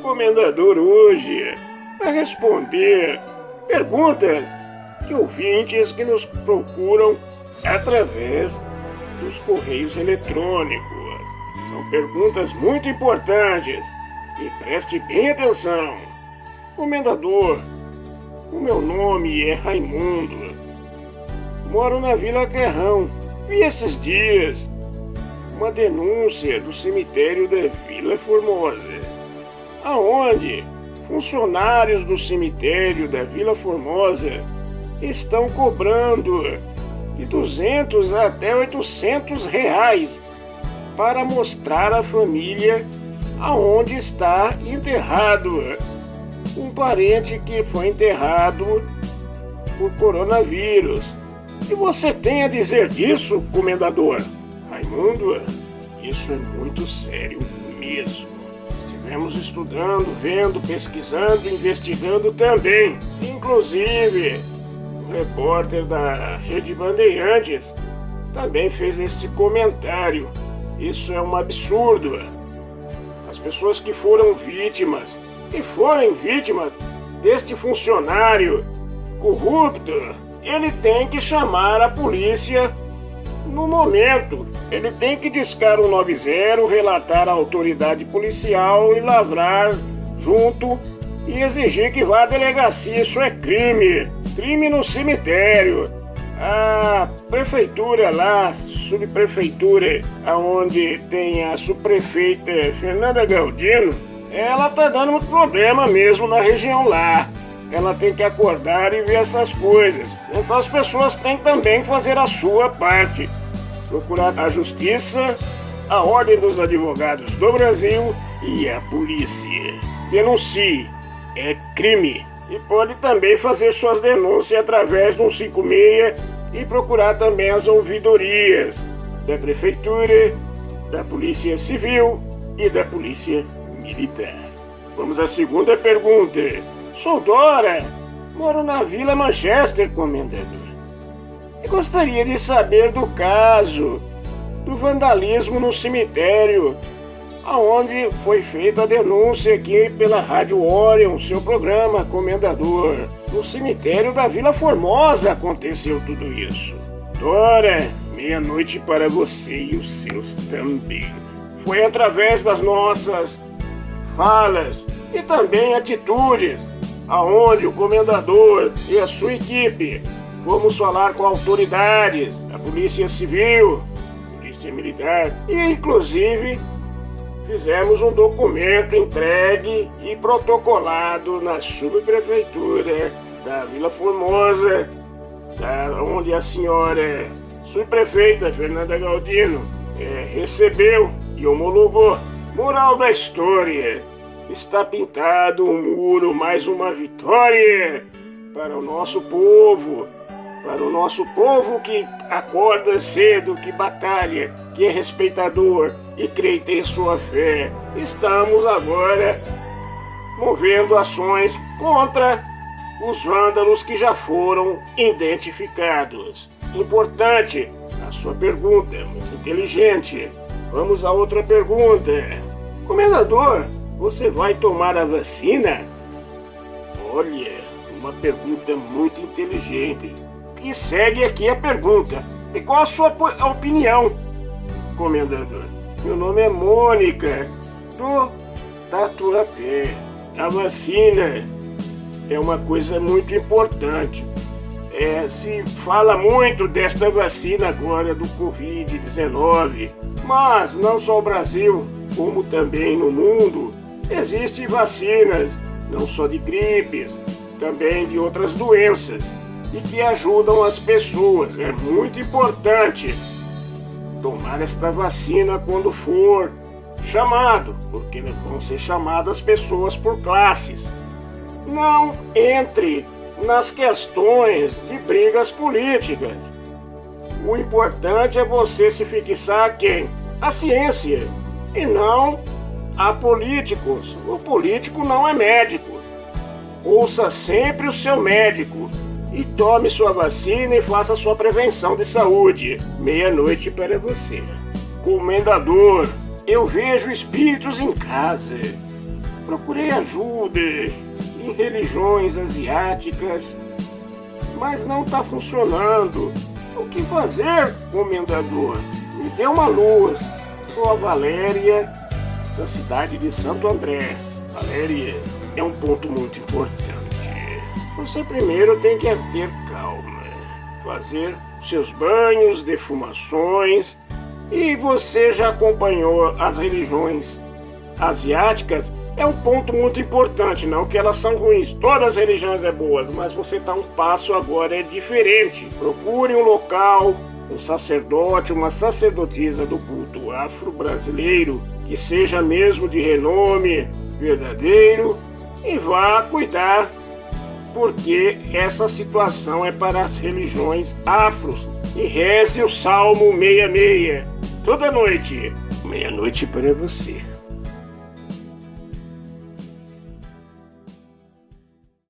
comendador hoje vai responder perguntas de ouvintes que nos procuram através dos correios eletrônicos. São perguntas muito importantes e preste bem atenção. Comendador, o meu nome é Raimundo. Moro na Vila Carrão. Vi esses dias uma denúncia do cemitério da Vila Formosa, aonde funcionários do cemitério da Vila Formosa estão cobrando de 200 até 800 reais para mostrar à família aonde está enterrado um parente que foi enterrado por coronavírus. E você tem a dizer disso, comendador? Raimundo, isso é muito sério mesmo. Estivemos estudando, vendo, pesquisando, investigando também. Inclusive, o repórter da Rede Bandeirantes também fez este comentário. Isso é um absurdo. As pessoas que foram vítimas e forem vítimas deste funcionário corrupto, ele tem que chamar a polícia no momento. Ele tem que discar o 90, relatar à autoridade policial e lavrar junto e exigir que vá à delegacia. Isso é crime. Crime no cemitério. A prefeitura lá, subprefeitura, aonde tem a subprefeita Fernanda Galdino, ela tá dando muito problema mesmo na região lá. Ela tem que acordar e ver essas coisas. Então as pessoas têm também que fazer a sua parte. Procurar a justiça, a Ordem dos Advogados do Brasil e a polícia. Denuncie. É crime. E pode também fazer suas denúncias através do 156 e procurar também as ouvidorias da Prefeitura, da Polícia Civil e da Polícia Militar. Vamos à segunda pergunta. Sou Dora, moro na Vila Manchester, comendador. E gostaria de saber do caso do vandalismo no cemitério aonde foi feita a denúncia aqui pela Rádio Orion, seu programa Comendador. No cemitério da Vila Formosa aconteceu tudo isso. Dora, meia-noite para você e os seus também. Foi através das nossas falas e também atitudes aonde o comendador e a sua equipe fomos falar com autoridades, a Polícia Civil, Polícia Militar. E inclusive fizemos um documento entregue e protocolado na subprefeitura da Vila Formosa, da onde a senhora subprefeita Fernanda Galdino é, recebeu e homologou. Moral da história: está pintado um muro, mais uma vitória para o nosso povo para o nosso povo que acorda cedo, que batalha, que é respeitador e crê ter sua fé. Estamos agora movendo ações contra os vândalos que já foram identificados. Importante, a sua pergunta, é muito inteligente. Vamos a outra pergunta. Comendador, você vai tomar a vacina? Olha, uma pergunta muito inteligente. E segue aqui a pergunta: E qual a sua opinião, comendador? Meu nome é Mônica, do Tatuapé. A vacina é uma coisa muito importante. É, se fala muito desta vacina agora do Covid-19, mas não só o Brasil, como também no mundo, existem vacinas, não só de gripes, também de outras doenças e que ajudam as pessoas. É muito importante tomar esta vacina quando for chamado, porque vão ser chamadas pessoas por classes. Não entre nas questões de brigas políticas. O importante é você se fixar a quem? A ciência e não a políticos. O político não é médico. Ouça sempre o seu médico e tome sua vacina e faça sua prevenção de saúde. Meia-noite para você. Comendador, eu vejo espíritos em casa. Procurei ajuda em religiões asiáticas, mas não está funcionando. O que fazer, comendador? Me dê uma luz. Sou a Valéria, da cidade de Santo André. Valéria, é um ponto muito importante. Você primeiro tem que ter calma, fazer seus banhos, defumações. E você já acompanhou as religiões asiáticas? É um ponto muito importante, não que elas são ruins. Todas as religiões é boas, mas você está um passo agora é diferente. Procure um local, um sacerdote, uma sacerdotisa do culto afro-brasileiro que seja mesmo de renome verdadeiro e vá cuidar porque essa situação é para as religiões afros. E reze o Salmo 66 toda noite. Meia-noite para você.